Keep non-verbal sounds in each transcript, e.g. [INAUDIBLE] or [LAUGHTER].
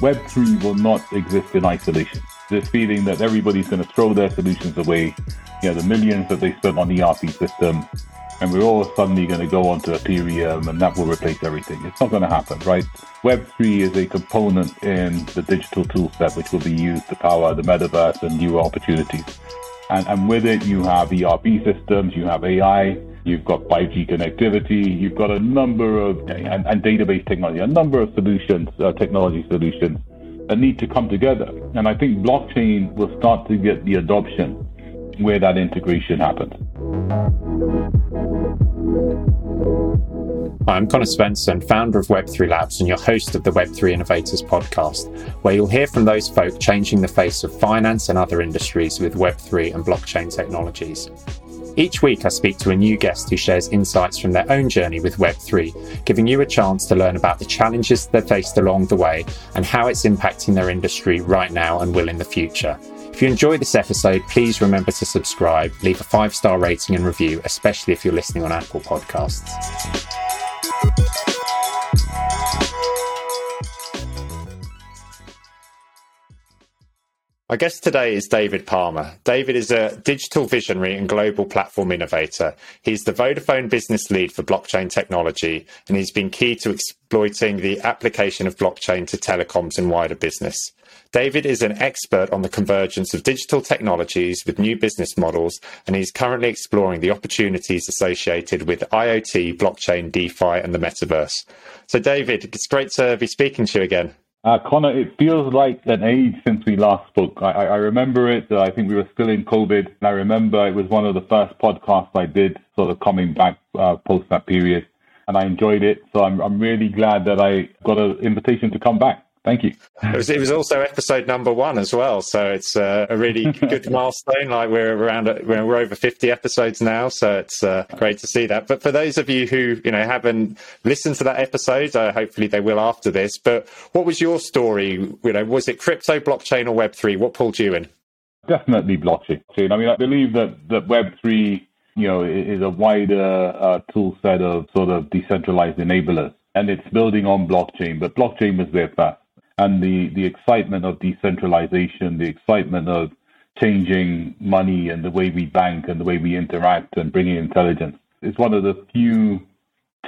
Web3 will not exist in isolation. This feeling that everybody's going to throw their solutions away, you know, the millions that they spent on the ERP system, and we're all suddenly going to go onto Ethereum and that will replace everything. It's not going to happen, right? Web3 is a component in the digital toolset which will be used to power the metaverse and new opportunities. And, and with it, you have ERP systems, you have AI, you've got 5G connectivity, you've got a number of, and, and database technology, a number of solutions, uh, technology solutions that need to come together. And I think blockchain will start to get the adoption where that integration happens. I'm Conor Svensson, founder of Web3 Labs and your host of the Web3 Innovators podcast, where you'll hear from those folk changing the face of finance and other industries with Web3 and blockchain technologies. Each week, I speak to a new guest who shares insights from their own journey with Web3, giving you a chance to learn about the challenges they faced along the way and how it's impacting their industry right now and will in the future. If you enjoy this episode, please remember to subscribe, leave a five star rating and review, especially if you're listening on Apple Podcasts. My guest today is David Palmer. David is a digital visionary and global platform innovator. He's the Vodafone business lead for blockchain technology, and he's been key to exploiting the application of blockchain to telecoms and wider business. David is an expert on the convergence of digital technologies with new business models, and he's currently exploring the opportunities associated with IoT, blockchain, DeFi, and the metaverse. So, David, it's great to be speaking to you again. Uh, Conor, it feels like an age since we last spoke. I, I remember it. Uh, I think we were still in COVID. And I remember it was one of the first podcasts I did, sort of coming back uh, post that period. And I enjoyed it. So I'm, I'm really glad that I got an invitation to come back. Thank you. It was, it was also episode number one as well, so it's uh, a really [LAUGHS] good milestone. Like we're around, we're, we're over fifty episodes now, so it's uh, great to see that. But for those of you who you know haven't listened to that episode, uh, hopefully they will after this. But what was your story? You know, was it crypto, blockchain, or Web three? What pulled you in? Definitely blockchain. I mean, I believe that that Web three, you know, is a wider uh, tool set of sort of decentralized enablers, and it's building on blockchain. But blockchain was there first and the, the excitement of decentralization, the excitement of changing money and the way we bank and the way we interact and bringing intelligence is one of the few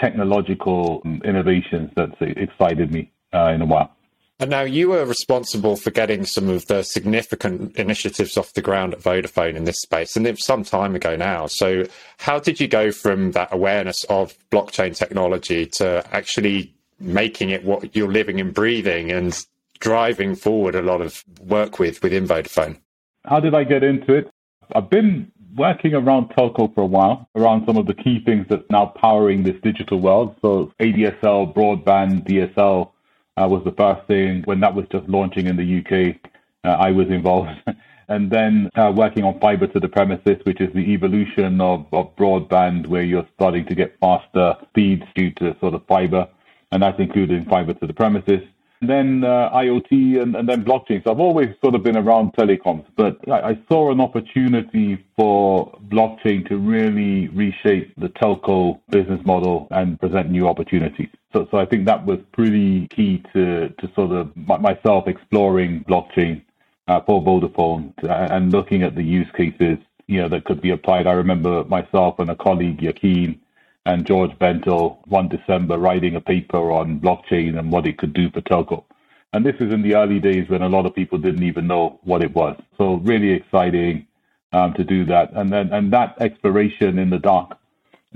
technological innovations that's excited me uh, in a while. And now you were responsible for getting some of the significant initiatives off the ground at Vodafone in this space, and some time ago now. So, how did you go from that awareness of blockchain technology to actually making it what you're living and breathing and driving forward a lot of work with within Vodafone. How did I get into it? I've been working around telco for a while, around some of the key things that's now powering this digital world. So ADSL, broadband, DSL uh, was the first thing. When that was just launching in the UK, uh, I was involved. [LAUGHS] and then uh, working on fiber to the premises, which is the evolution of, of broadband, where you're starting to get faster speeds due to sort of fiber and that's including fiber to the premises. And then uh, IoT and, and, then blockchain. So I've always sort of been around telecoms, but I, I, saw an opportunity for blockchain to really reshape the telco business model and present new opportunities. So, so I think that was pretty key to, to sort of myself exploring blockchain uh, for Vodafone and looking at the use cases you know that could be applied. I remember myself and a colleague, Yakin, and George Bentel one December writing a paper on blockchain and what it could do for telco. And this is in the early days when a lot of people didn't even know what it was. So really exciting um, to do that. And then and that exploration in the dark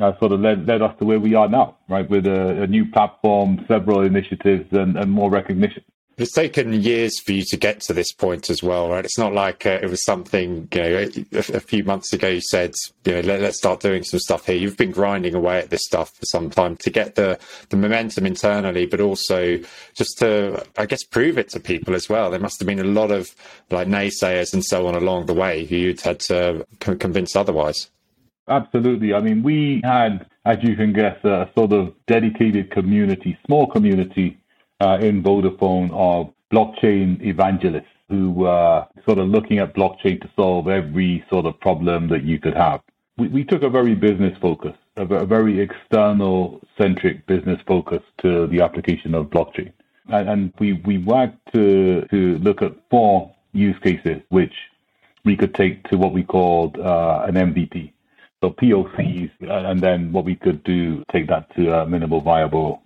uh, sort of led, led us to where we are now, right? With a, a new platform, several initiatives, and, and more recognition. It's taken years for you to get to this point as well, right? It's not like uh, it was something, you know, a, a, few months ago you said, you know, let, us start doing some stuff here. You've been grinding away at this stuff for some time to get the, the momentum internally, but also just to, I guess, prove it to people as well. There must have been a lot of like naysayers and so on along the way who you'd had to convince otherwise. Absolutely. I mean, we had, as you can guess, a sort of dedicated community, small community uh, in Vodafone of blockchain evangelists who were sort of looking at blockchain to solve every sort of problem that you could have. We, we took a very business focus, a, a very external centric business focus to the application of blockchain. And, and we, we worked to, to look at four use cases, which we could take to what we called uh, an MVP. So POCs, and then what we could do, take that to a minimal viable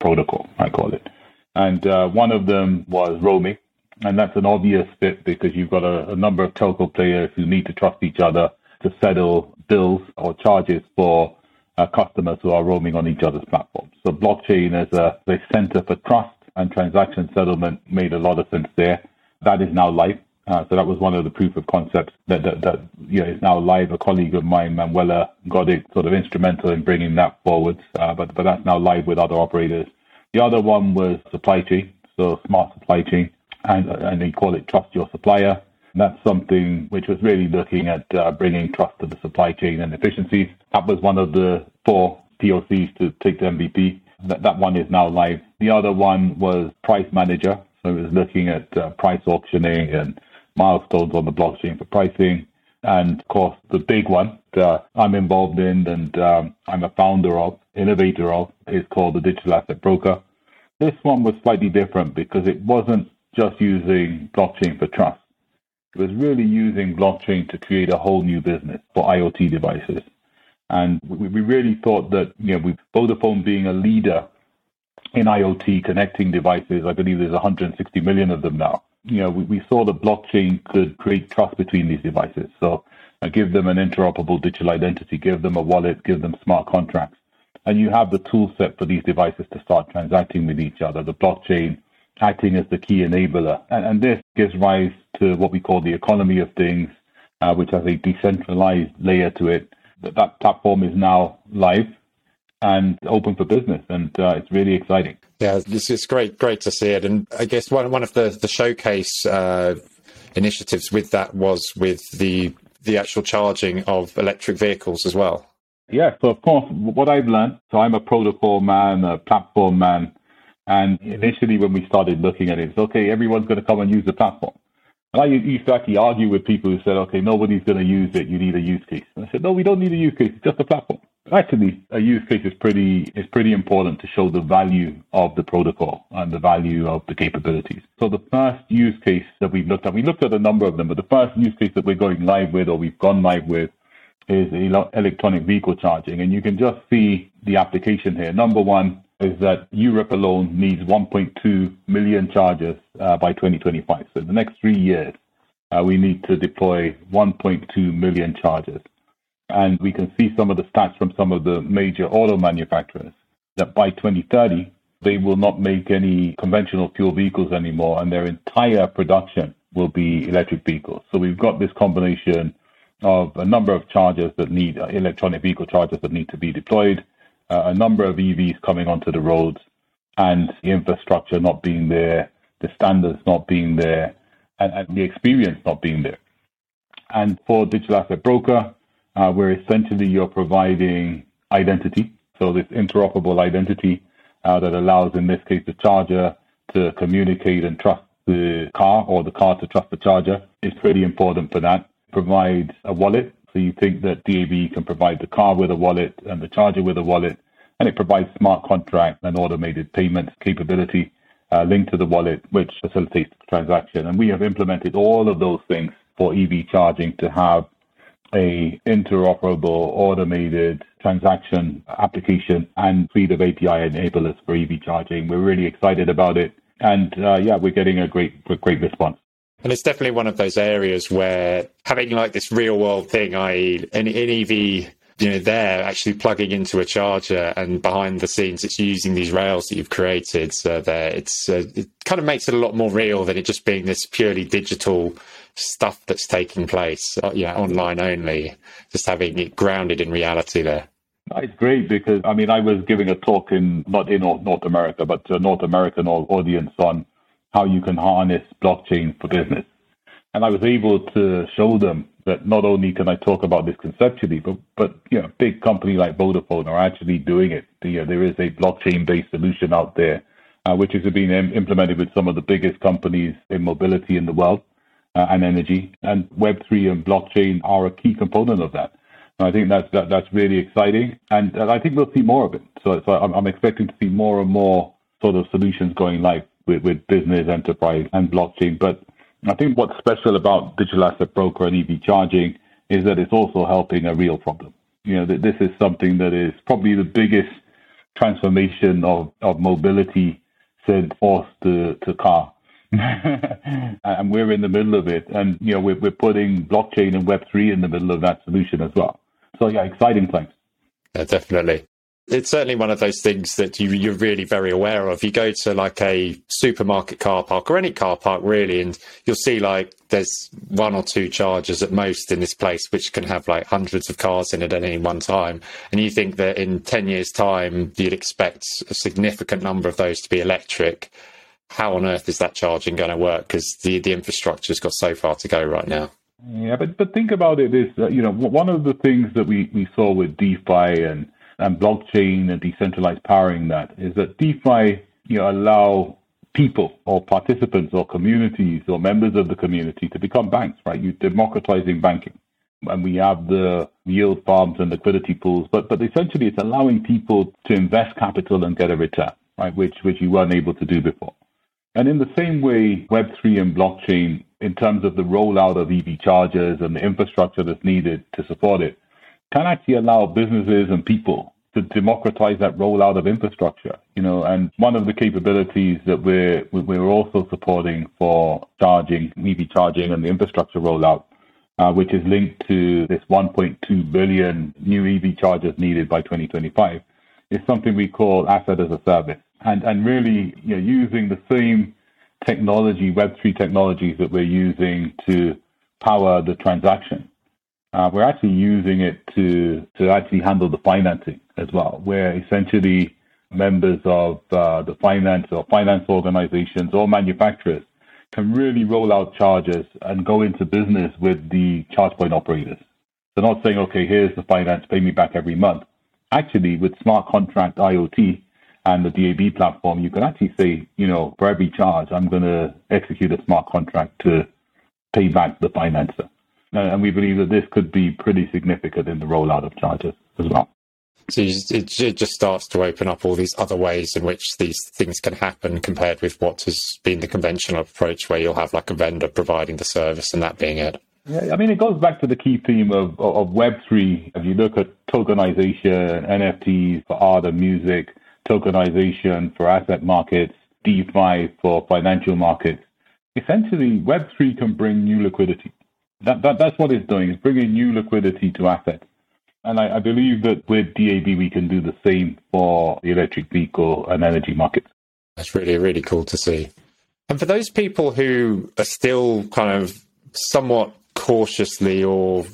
protocol, I call it. And uh, one of them was roaming. And that's an obvious fit because you've got a, a number of telco players who need to trust each other to settle bills or charges for uh, customers who are roaming on each other's platforms. So blockchain as a, a center for trust and transaction settlement made a lot of sense there. That is now live. Uh, so that was one of the proof of concepts that, that, that you know, is now live. A colleague of mine, Manuela, got it sort of instrumental in bringing that forward, uh, but, but that's now live with other operators. The other one was supply chain, so smart supply chain, and, and they call it trust your supplier. And that's something which was really looking at uh, bringing trust to the supply chain and efficiencies. That was one of the four POCs to take to MVP. That, that one is now live. The other one was Price Manager. So it was looking at uh, price auctioning and milestones on the blockchain for pricing. And of course, the big one that I'm involved in and um, I'm a founder of, innovator of, is called the Digital Asset Broker. This one was slightly different because it wasn't just using blockchain for trust. It was really using blockchain to create a whole new business for IoT devices. And we, really thought that, you know, with Vodafone being a leader in IoT connecting devices, I believe there's 160 million of them now. You know, we, we saw that blockchain could create trust between these devices. So uh, give them an interoperable digital identity, give them a wallet, give them smart contracts. And you have the tool set for these devices to start transacting with each other. The blockchain acting as the key enabler. And, and this gives rise to what we call the economy of things, uh, which has a decentralized layer to it. That, that platform is now live and open for business, and uh, it's really exciting. Yeah, it's, it's great, great to see it. And I guess one one of the the showcase uh, initiatives with that was with the the actual charging of electric vehicles as well. Yeah, so of course, what I've learned. So I'm a protocol man, a platform man, and initially, when we started looking at it, it's okay, everyone's going to come and use the platform. And I used to actually argue with people who said, okay, nobody's going to use it. You need a use case. And I said, no, we don't need a use case. It's just a platform. Actually, a use case is pretty is pretty important to show the value of the protocol and the value of the capabilities. So the first use case that we looked at, we looked at a number of them, but the first use case that we're going live with or we've gone live with is electronic vehicle charging. And you can just see the application here. Number one, is that Europe alone needs 1.2 million chargers uh, by 2025. So in the next three years, uh, we need to deploy 1.2 million chargers. And we can see some of the stats from some of the major auto manufacturers that by 2030, they will not make any conventional fuel vehicles anymore, and their entire production will be electric vehicles. So we've got this combination of a number of chargers that need uh, electronic vehicle chargers that need to be deployed uh, a number of EVs coming onto the roads and the infrastructure not being there, the standards not being there, and, and the experience not being there. And for digital asset broker, uh, where essentially you're providing identity, so this interoperable identity uh, that allows, in this case, the charger to communicate and trust the car or the car to trust the charger is pretty important for that. Provides a wallet so you think that DAB can provide the car with a wallet and the charger with a wallet, and it provides smart contract and automated payments capability uh, linked to the wallet, which facilitates the transaction. And we have implemented all of those things for EV charging to have a interoperable, automated transaction application and suite of API enablers for EV charging. We're really excited about it. And uh, yeah, we're getting a great, great response. And it's definitely one of those areas where having like this real world thing, i.e., an, an EV, you know, there actually plugging into a charger and behind the scenes, it's using these rails that you've created. So there, it's uh, it kind of makes it a lot more real than it just being this purely digital stuff that's taking place, uh, yeah, online only. Just having it grounded in reality there. It's great because I mean I was giving a talk in not in North America but to a North American audience on how you can harness blockchain for business. And I was able to show them that not only can I talk about this conceptually, but but you know, big company like Vodafone are actually doing it. The, uh, there is a blockchain-based solution out there, uh, which is being implemented with some of the biggest companies in mobility in the world uh, and energy. And Web3 and blockchain are a key component of that. And I think that's that, that's really exciting, and, and I think we'll see more of it. So, so I'm, I'm expecting to see more and more sort of solutions going live with, with business, enterprise, and blockchain. But I think what's special about digital asset broker and EV charging is that it's also helping a real problem. You know, that this is something that is probably the biggest transformation of, of mobility since horse to, to car. [LAUGHS] and we're in the middle of it. And, you know, we're, we're putting blockchain and Web3 in the middle of that solution as well. So, yeah, exciting times. Yeah, definitely it's certainly one of those things that you, you're really very aware of. You go to like a supermarket car park or any car park really, and you'll see like there's one or two chargers at most in this place, which can have like hundreds of cars in it at any one time. And you think that in 10 years' time, you'd expect a significant number of those to be electric. How on earth is that charging going to work? Because the, the infrastructure's got so far to go right now. Yeah, but, but think about it is, uh, you know, one of the things that we, we saw with DeFi and and blockchain and decentralized powering that is that DeFi you know, allow people or participants or communities or members of the community to become banks, right? You're democratizing banking. And we have the yield farms and liquidity pools, but but essentially it's allowing people to invest capital and get a return, right? Which which you weren't able to do before. And in the same way, Web3 and blockchain, in terms of the rollout of EV chargers and the infrastructure that's needed to support it, can actually allow businesses and people to democratize that rollout of infrastructure. You know, and one of the capabilities that we're we're also supporting for charging, EV charging, and the infrastructure rollout, uh, which is linked to this 1.2 billion new EV chargers needed by 2025, is something we call asset as a service, and and really you know, using the same technology, Web3 technologies that we're using to power the transaction uh, we're actually using it to to actually handle the financing as well, where essentially members of uh, the finance or finance organizations or manufacturers can really roll out charges and go into business with the charge point operators. They're not saying, okay, here's the finance, pay me back every month. Actually, with smart contract IoT and the DAB platform, you can actually say, you know, for every charge, I'm going to execute a smart contract to pay back the financer. And we believe that this could be pretty significant in the rollout of chargers as well. So it just starts to open up all these other ways in which these things can happen compared with what has been the conventional approach where you'll have like a vendor providing the service and that being it. Yeah, I mean, it goes back to the key theme of, of Web3. If you look at tokenization, NFTs for art and music, tokenization for asset markets, DeFi for financial markets, essentially Web3 can bring new liquidity. That, that, that's what it's doing. It's bringing new liquidity to assets. And I, I believe that with DAB, we can do the same for the electric vehicle and energy markets. That's really, really cool to see. And for those people who are still kind of somewhat cautiously or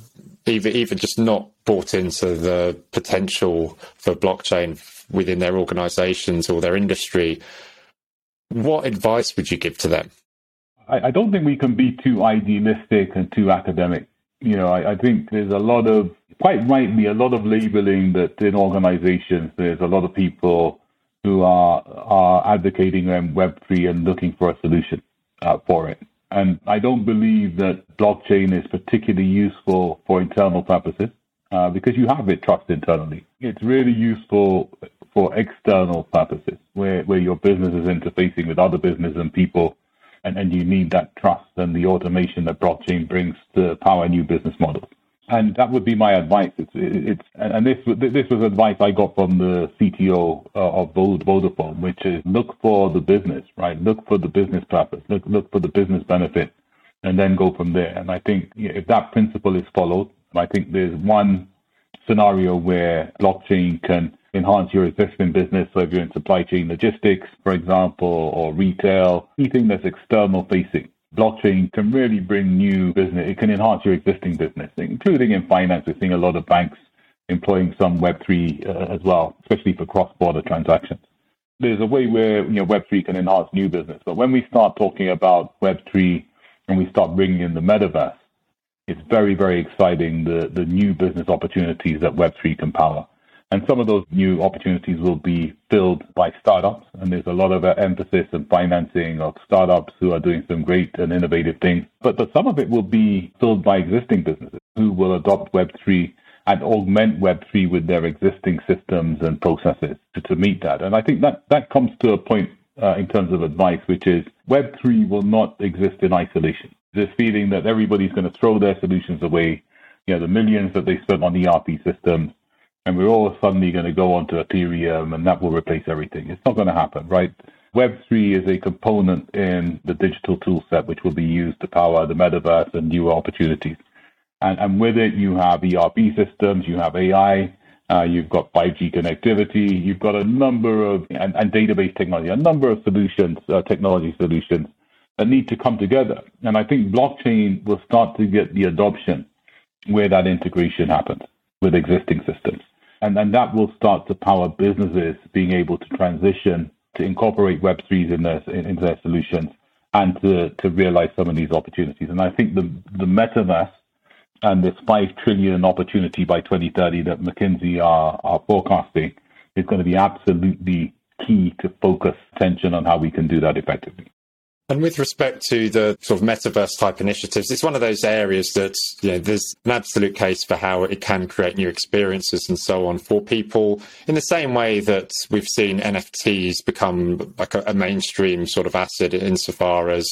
even, even just not bought into the potential for blockchain within their organizations or their industry, what advice would you give to them? I, I, don't think we can be too idealistic and too academic. You know, I, I, think there's a lot of, quite rightly, a lot of labeling that in organizations, there's a lot of people who are are advocating Web3 and looking for a solution uh, for it. And I don't believe that blockchain is particularly useful for internal purposes uh, because you have it trust internally. It's really useful for external purposes where, where your business is interfacing with other business and people and, and you need that trust and the automation that blockchain brings to power new business models. And that would be my advice. It's, it's and this this was advice I got from the CTO uh, of Vodafone, which is look for the business, right? Look for the business purpose. Look look for the business benefit, and then go from there. And I think if that principle is followed, I think there's one scenario where blockchain can enhance your existing business. So if you're in supply chain logistics, for example, or retail, anything that's external facing, blockchain can really bring new business. It can enhance your existing business, including in finance. We're seeing a lot of banks employing some Web3 uh, as well, especially for cross-border transactions. There's a way where you know Web3 can enhance new business, but when we start talking about Web3 and we start bringing in the metaverse, it's very, very exciting the the new business opportunities that Web3 can power. And some of those new opportunities will be filled by startups. And there's a lot of emphasis and financing of startups who are doing some great and innovative things. But, but some of it will be filled by existing businesses who will adopt Web3 and augment Web3 with their existing systems and processes to, to meet that. And I think that, that comes to a point uh, in terms of advice, which is Web3 will not exist in isolation. This feeling that everybody's going to throw their solutions away, you know, the millions that they spent on ERP systems, and we're all suddenly going to go onto Ethereum and that will replace everything. It's not going to happen, right? Web3 is a component in the digital toolset which will be used to power the metaverse and new opportunities. And, and with it, you have ERP systems, you have AI, uh, you've got 5G connectivity, you've got a number of, and, and database technology, a number of solutions, uh, technology solutions that need to come together. And I think blockchain will start to get the adoption where that integration happens with existing systems. And then that will start to power businesses being able to transition to incorporate Web3s in their, into their solutions and to, to realize some of these opportunities. And I think the, the metaverse and this 5 trillion opportunity by 2030 that McKinsey are, are forecasting is going to be absolutely key to focus attention on how we can do that effectively. And with respect to the sort of metaverse type initiatives, it's one of those areas that you know there's an absolute case for how it can create new experiences and so on for people. In the same way that we've seen NFTs become like a, a mainstream sort of asset insofar as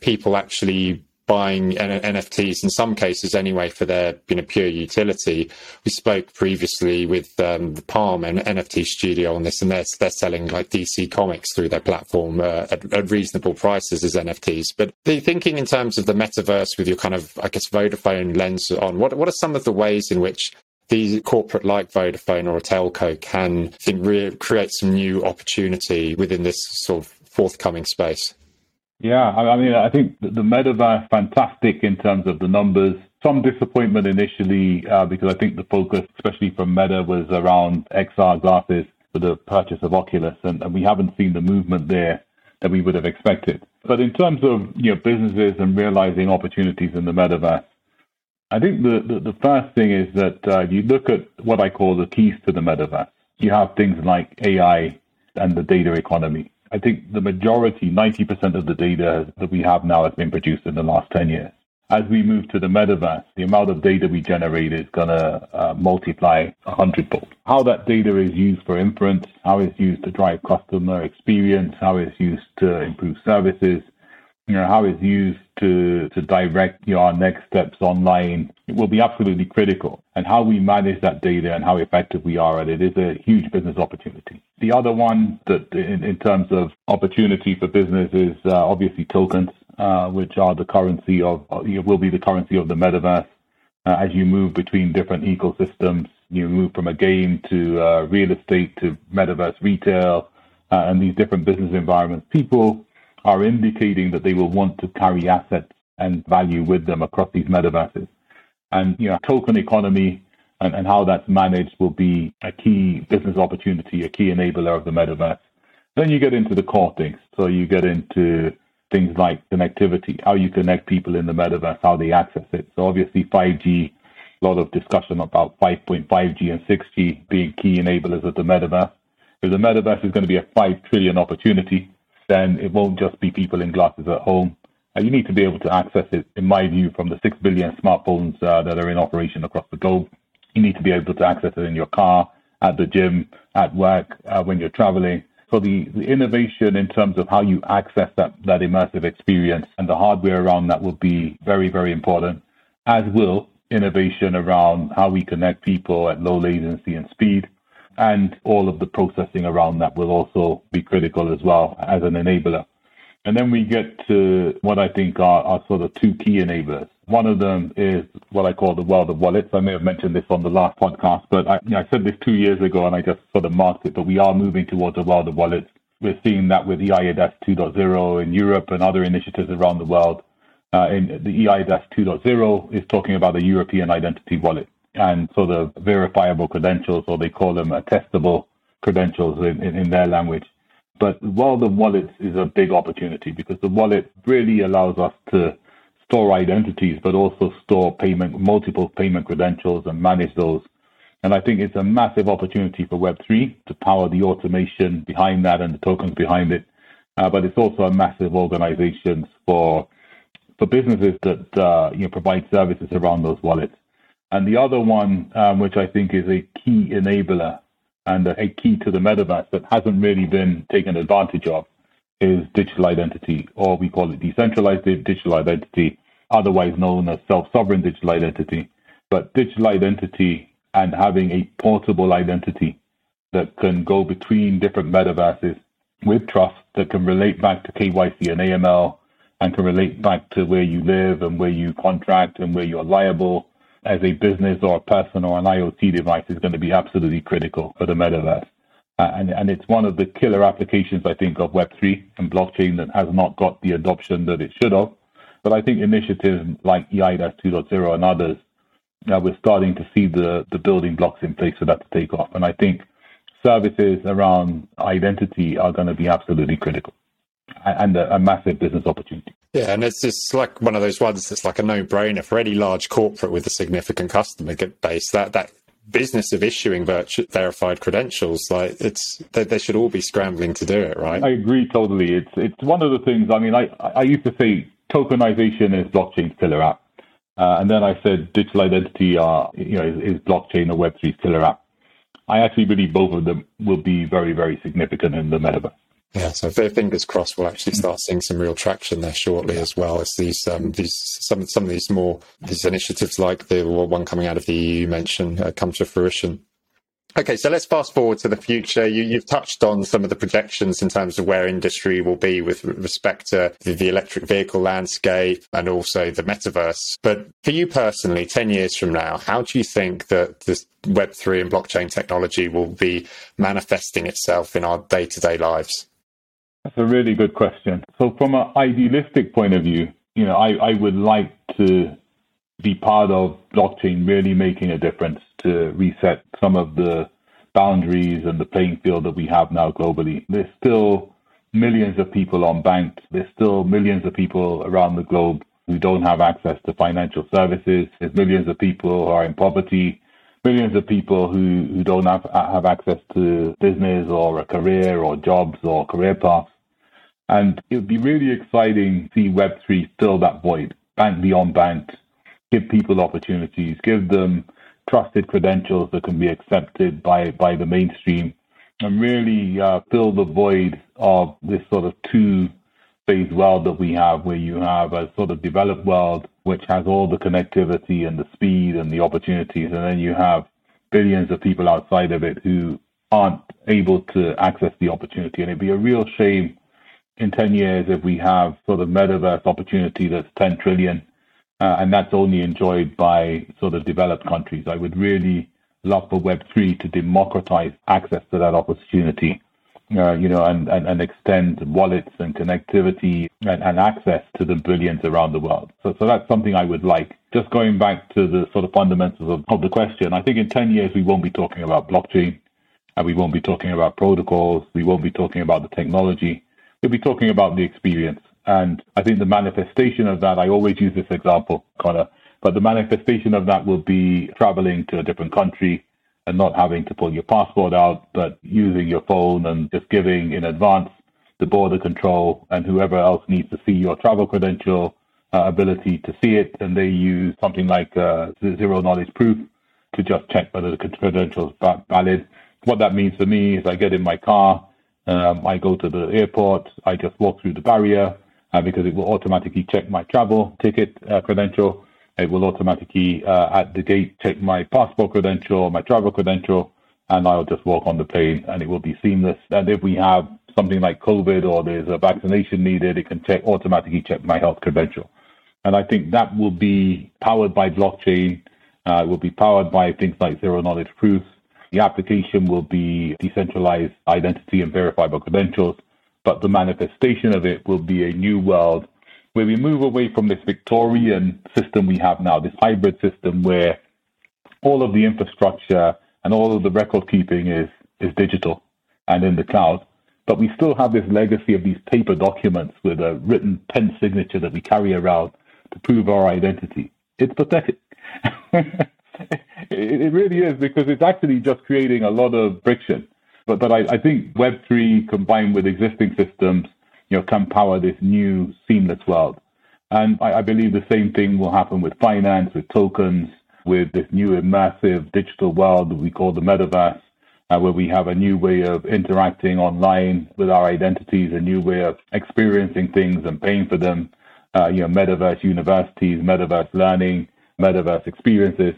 people actually buying NFTs in some cases anyway for their you know pure utility. We spoke previously with um, the Palm and NFT Studio on this, and they're they're selling like DC Comics through their platform uh, at, at, reasonable prices as NFTs. But the thinking in terms of the metaverse with your kind of I guess Vodafone lens on, what what are some of the ways in which these corporate like Vodafone or a telco can think re- create some new opportunity within this sort of forthcoming space? Yeah, I mean, I think the metaverse fantastic in terms of the numbers. Some disappointment initially uh, because I think the focus, especially from Meta, was around XR glasses for the purchase of Oculus, and, and we haven't seen the movement there that we would have expected. But in terms of you know businesses and realizing opportunities in the metaverse, I think the, the, the first thing is that uh, you look at what I call the keys to the metaverse. You have things like AI and the data economy. I think the majority, 90% of the data that we have now has been produced in the last 10 years. As we move to the metaverse, the amount of data we generate is going to uh, multiply a hundredfold. How that data is used for inference, how it's used to drive customer experience, how it's used to improve services, you know, how it's used to, to direct you know, our next steps online it will be absolutely critical. And how we manage that data and how effective we are at it is a huge business opportunity. The other one that in, in terms of opportunity for business is uh, obviously tokens, uh, which are the currency of, will be the currency of the metaverse. Uh, as you move between different ecosystems, you move from a game to uh, real estate to metaverse retail uh, and these different business environments. People are indicating that they will want to carry assets and value with them across these metaverses. And you know, token economy and, and how that's managed will be a key business opportunity, a key enabler of the metaverse. Then you get into the core things. So you get into things like connectivity, how you connect people in the metaverse, how they access it. So obviously 5G, a lot of discussion about 5.5G and 6G being key enablers of the metaverse. If the metaverse is going to be a 5 trillion opportunity, then it won't just be people in glasses at home. Uh, you need to be able to access it, in my view, from the 6 billion smartphones uh, that are in operation across the globe. You need to be able to access it in your car, at the gym, at work, uh, when you're traveling. So the, the innovation in terms of how you access that, that immersive experience and the hardware around that will be very, very important, as will innovation around how we connect people at low latency and speed and all of the processing around that will also be critical as well as an enabler. And then we get to what I think are, are sort of two key enablers. One of them is what I call the world of wallets. I may have mentioned this on the last podcast, but I, you know, I said this two years ago and I just sort of marked it, but we are moving towards a world of wallets. We're seeing that with EIDAS 2.0 in Europe and other initiatives around the world. Uh, in the EIDAS 2.0 is talking about a European identity wallet and sort of verifiable credentials, or they call them attestable credentials in, in, in their language. But while the wallet is a big opportunity because the wallet really allows us to store identities, but also store payment, multiple payment credentials and manage those. And I think it's a massive opportunity for Web3 to power the automation behind that and the tokens behind it. Uh, but it's also a massive organization for for businesses that uh, you know provide services around those wallets. And the other one, um, which I think is a key enabler and a, key to the metaverse that hasn't really been taken advantage of, is digital identity, or we call it decentralized digital identity, otherwise known as self-sovereign digital identity. But digital identity and having a portable identity that can go between different metaverses with trust that can relate back to KYC and AML and can relate back to where you live and where you contract and where you're liable as a business or a person or an IoT device is going to be absolutely critical for the metaverse. Uh, and, and it's one of the killer applications, I think, of Web3 and blockchain that has not got the adoption that it should have. But I think initiatives like EIDAS 2.0 and others, uh, we're starting to see the, the building blocks in place for that to take off. And I think services around identity are going to be absolutely critical and a, a, massive business opportunity. Yeah, and it's just like one of those ones that's like a no-brainer for any large corporate with a significant customer base. That that business of issuing virtu- verified credentials, like it's they, they, should all be scrambling to do it, right? I agree totally. It's it's one of the things. I mean, I I used to say tokenization is blockchain's killer app, uh, and then I said digital identity, uh, you know, is, is blockchain or Web3's killer app. I actually believe both of them will be very, very significant in the metaverse. Yeah, so fingers crossed, we'll actually start seeing some real traction there shortly as well as these um, these some some of these more these initiatives like the one coming out of the EU mentioned uh, come to fruition. Okay, so let's fast forward to the future. You, have touched on some of the projections in terms of where industry will be with respect to the, the, electric vehicle landscape and also the metaverse. But for you personally, 10 years from now, how do you think that this Web3 and blockchain technology will be manifesting itself in our day to day lives? That's a really good question. So, from an idealistic point of view, you know, I, I would like to be part of blockchain really making a difference to reset some of the boundaries and the playing field that we have now globally. There's still millions of people unbanked. There's still millions of people around the globe who don't have access to financial services. There's millions of people who are in poverty. Millions of people who, who don't have, have access to business or a career or jobs or career paths. And it would be really exciting to see Web3 fill that void, bank beyond unbanked, give people opportunities, give them trusted credentials that can be accepted by, by the mainstream, and really uh, fill the void of this sort of two phase world that we have, where you have a sort of developed world which has all the connectivity and the speed and the opportunities, and then you have billions of people outside of it who aren't able to access the opportunity. And it'd be a real shame in 10 years if we have sort of metaverse opportunity that's 10 trillion uh, and that's only enjoyed by sort of developed countries. I would really love for Web3 to democratize access to that opportunity, uh, you know, and, and, and extend wallets and connectivity and, and access to the billions around the world. So, so that's something I would like. Just going back to the sort of fundamentals of, of the question, I think in 10 years we won't be talking about blockchain and we won't be talking about protocols. We won't be talking about the technology. We'll be talking about the experience. And I think the manifestation of that, I always use this example, Conor, but the manifestation of that will be traveling to a different country and not having to pull your passport out, but using your phone and just giving in advance the border control and whoever else needs to see your travel credential uh, ability to see it. And they use something like uh, zero knowledge proof to just check whether the credential is valid. What that means for me is I get in my car, um, I go to the airport, I just walk through the barrier, uh, because it will automatically check my travel ticket uh, credential. It will automatically uh, at the gate check my passport credential, my travel credential, and I'll just walk on the plane and it will be seamless. And if we have something like COVID or there's a vaccination needed, it can check automatically check my health credential. And I think that will be powered by blockchain. Uh, it will be powered by things like zero knowledge proofs. The application will be decentralized identity and verifiable credentials but the manifestation of it will be a new world where we move away from this Victorian system we have now, this hybrid system where all of the infrastructure and all of the record keeping is, is digital and in the cloud. But we still have this legacy of these paper documents with a written pen signature that we carry around to prove our identity. It's pathetic. [LAUGHS] [LAUGHS] it really is because it's actually just creating a lot of friction but but I, I think Web3 combined with existing systems, you know, can power this new seamless world. And I, I believe the same thing will happen with finance, with tokens, with this new immersive digital world that we call the metaverse. uh, where we have a new way of interacting online with our identities, a new way of experiencing things and paying for them. Uh, you know, metaverse universities, metaverse learning, metaverse experiences.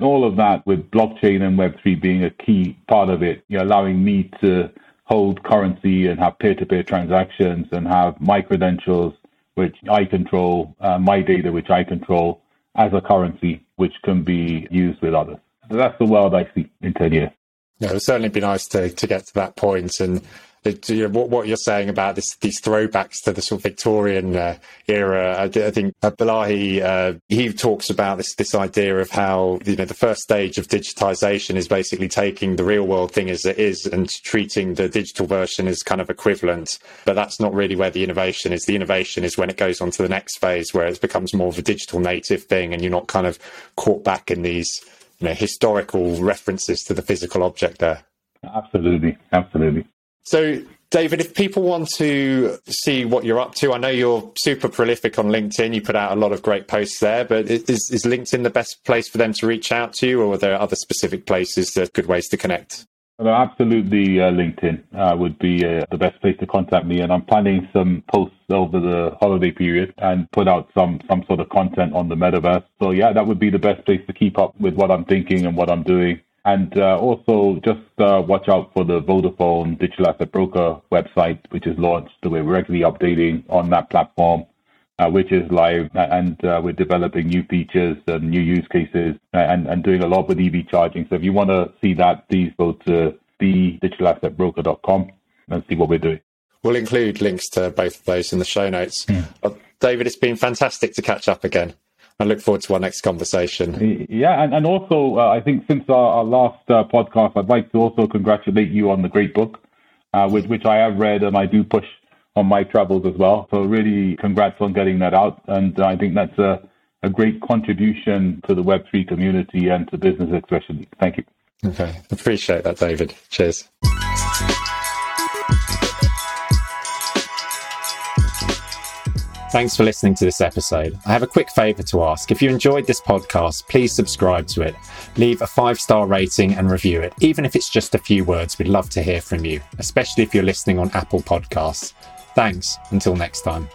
All of that with blockchain and Web3 being a key part of it, you know, allowing me to hold currency and have peer-to-peer transactions and have my credentials, which I control, uh, my data, which I control as a currency, which can be used with others. So that's the world I see in 10 years. Yeah, it would certainly be nice to, to get to that point and know, what, what you're saying about this, these throwbacks to the sort of Victorian uh, era. I, I think uh, Balaji, uh, he talks about this, this idea of how, you know, the first stage of digitization is basically taking the real world thing as it is and treating the digital version as kind of equivalent. But that's not really where the innovation is. The innovation is when it goes on to the next phase where it becomes more of a digital native thing and you're not kind of caught back in these, you know, historical references to the physical object there. Absolutely. Absolutely. So, David, if people want to see what you're up to, I know you're super prolific on LinkedIn. You put out a lot of great posts there, but is, is LinkedIn the best place for them to reach out to you, or are there other specific places that good ways to connect? Absolutely, uh, LinkedIn uh, would be uh, the best place to contact me. And I'm planning some posts over the holiday period and put out some some sort of content on the metaverse. So yeah, that would be the best place to keep up with what I'm thinking and what I'm doing. And uh, also just uh, watch out for the Vodafone Digital Asset Broker website, which is launched. The way we're regularly updating on that platform, uh, which is live, and uh, we're developing new features and new use cases and, and doing a lot with EV charging. So if you want to see that, please go to thedigitalassetbroker.com and see what we're doing. We'll include links to both of those in the show notes. Mm. David, it's been fantastic to catch up again. I look forward to our next conversation. Yeah, and, and also, uh, I think since our, our last uh, podcast, I'd like to also congratulate you on the great book, uh, which, which I have read and I do push on my travels as well. So, really, congrats on getting that out. And I think that's a, a great contribution to the Web3 community and to business especially. Thank you. Okay, appreciate that, David. Cheers. Thanks for listening to this episode. I have a quick favour to ask. If you enjoyed this podcast, please subscribe to it. Leave a five star rating and review it. Even if it's just a few words, we'd love to hear from you, especially if you're listening on Apple Podcasts. Thanks. Until next time.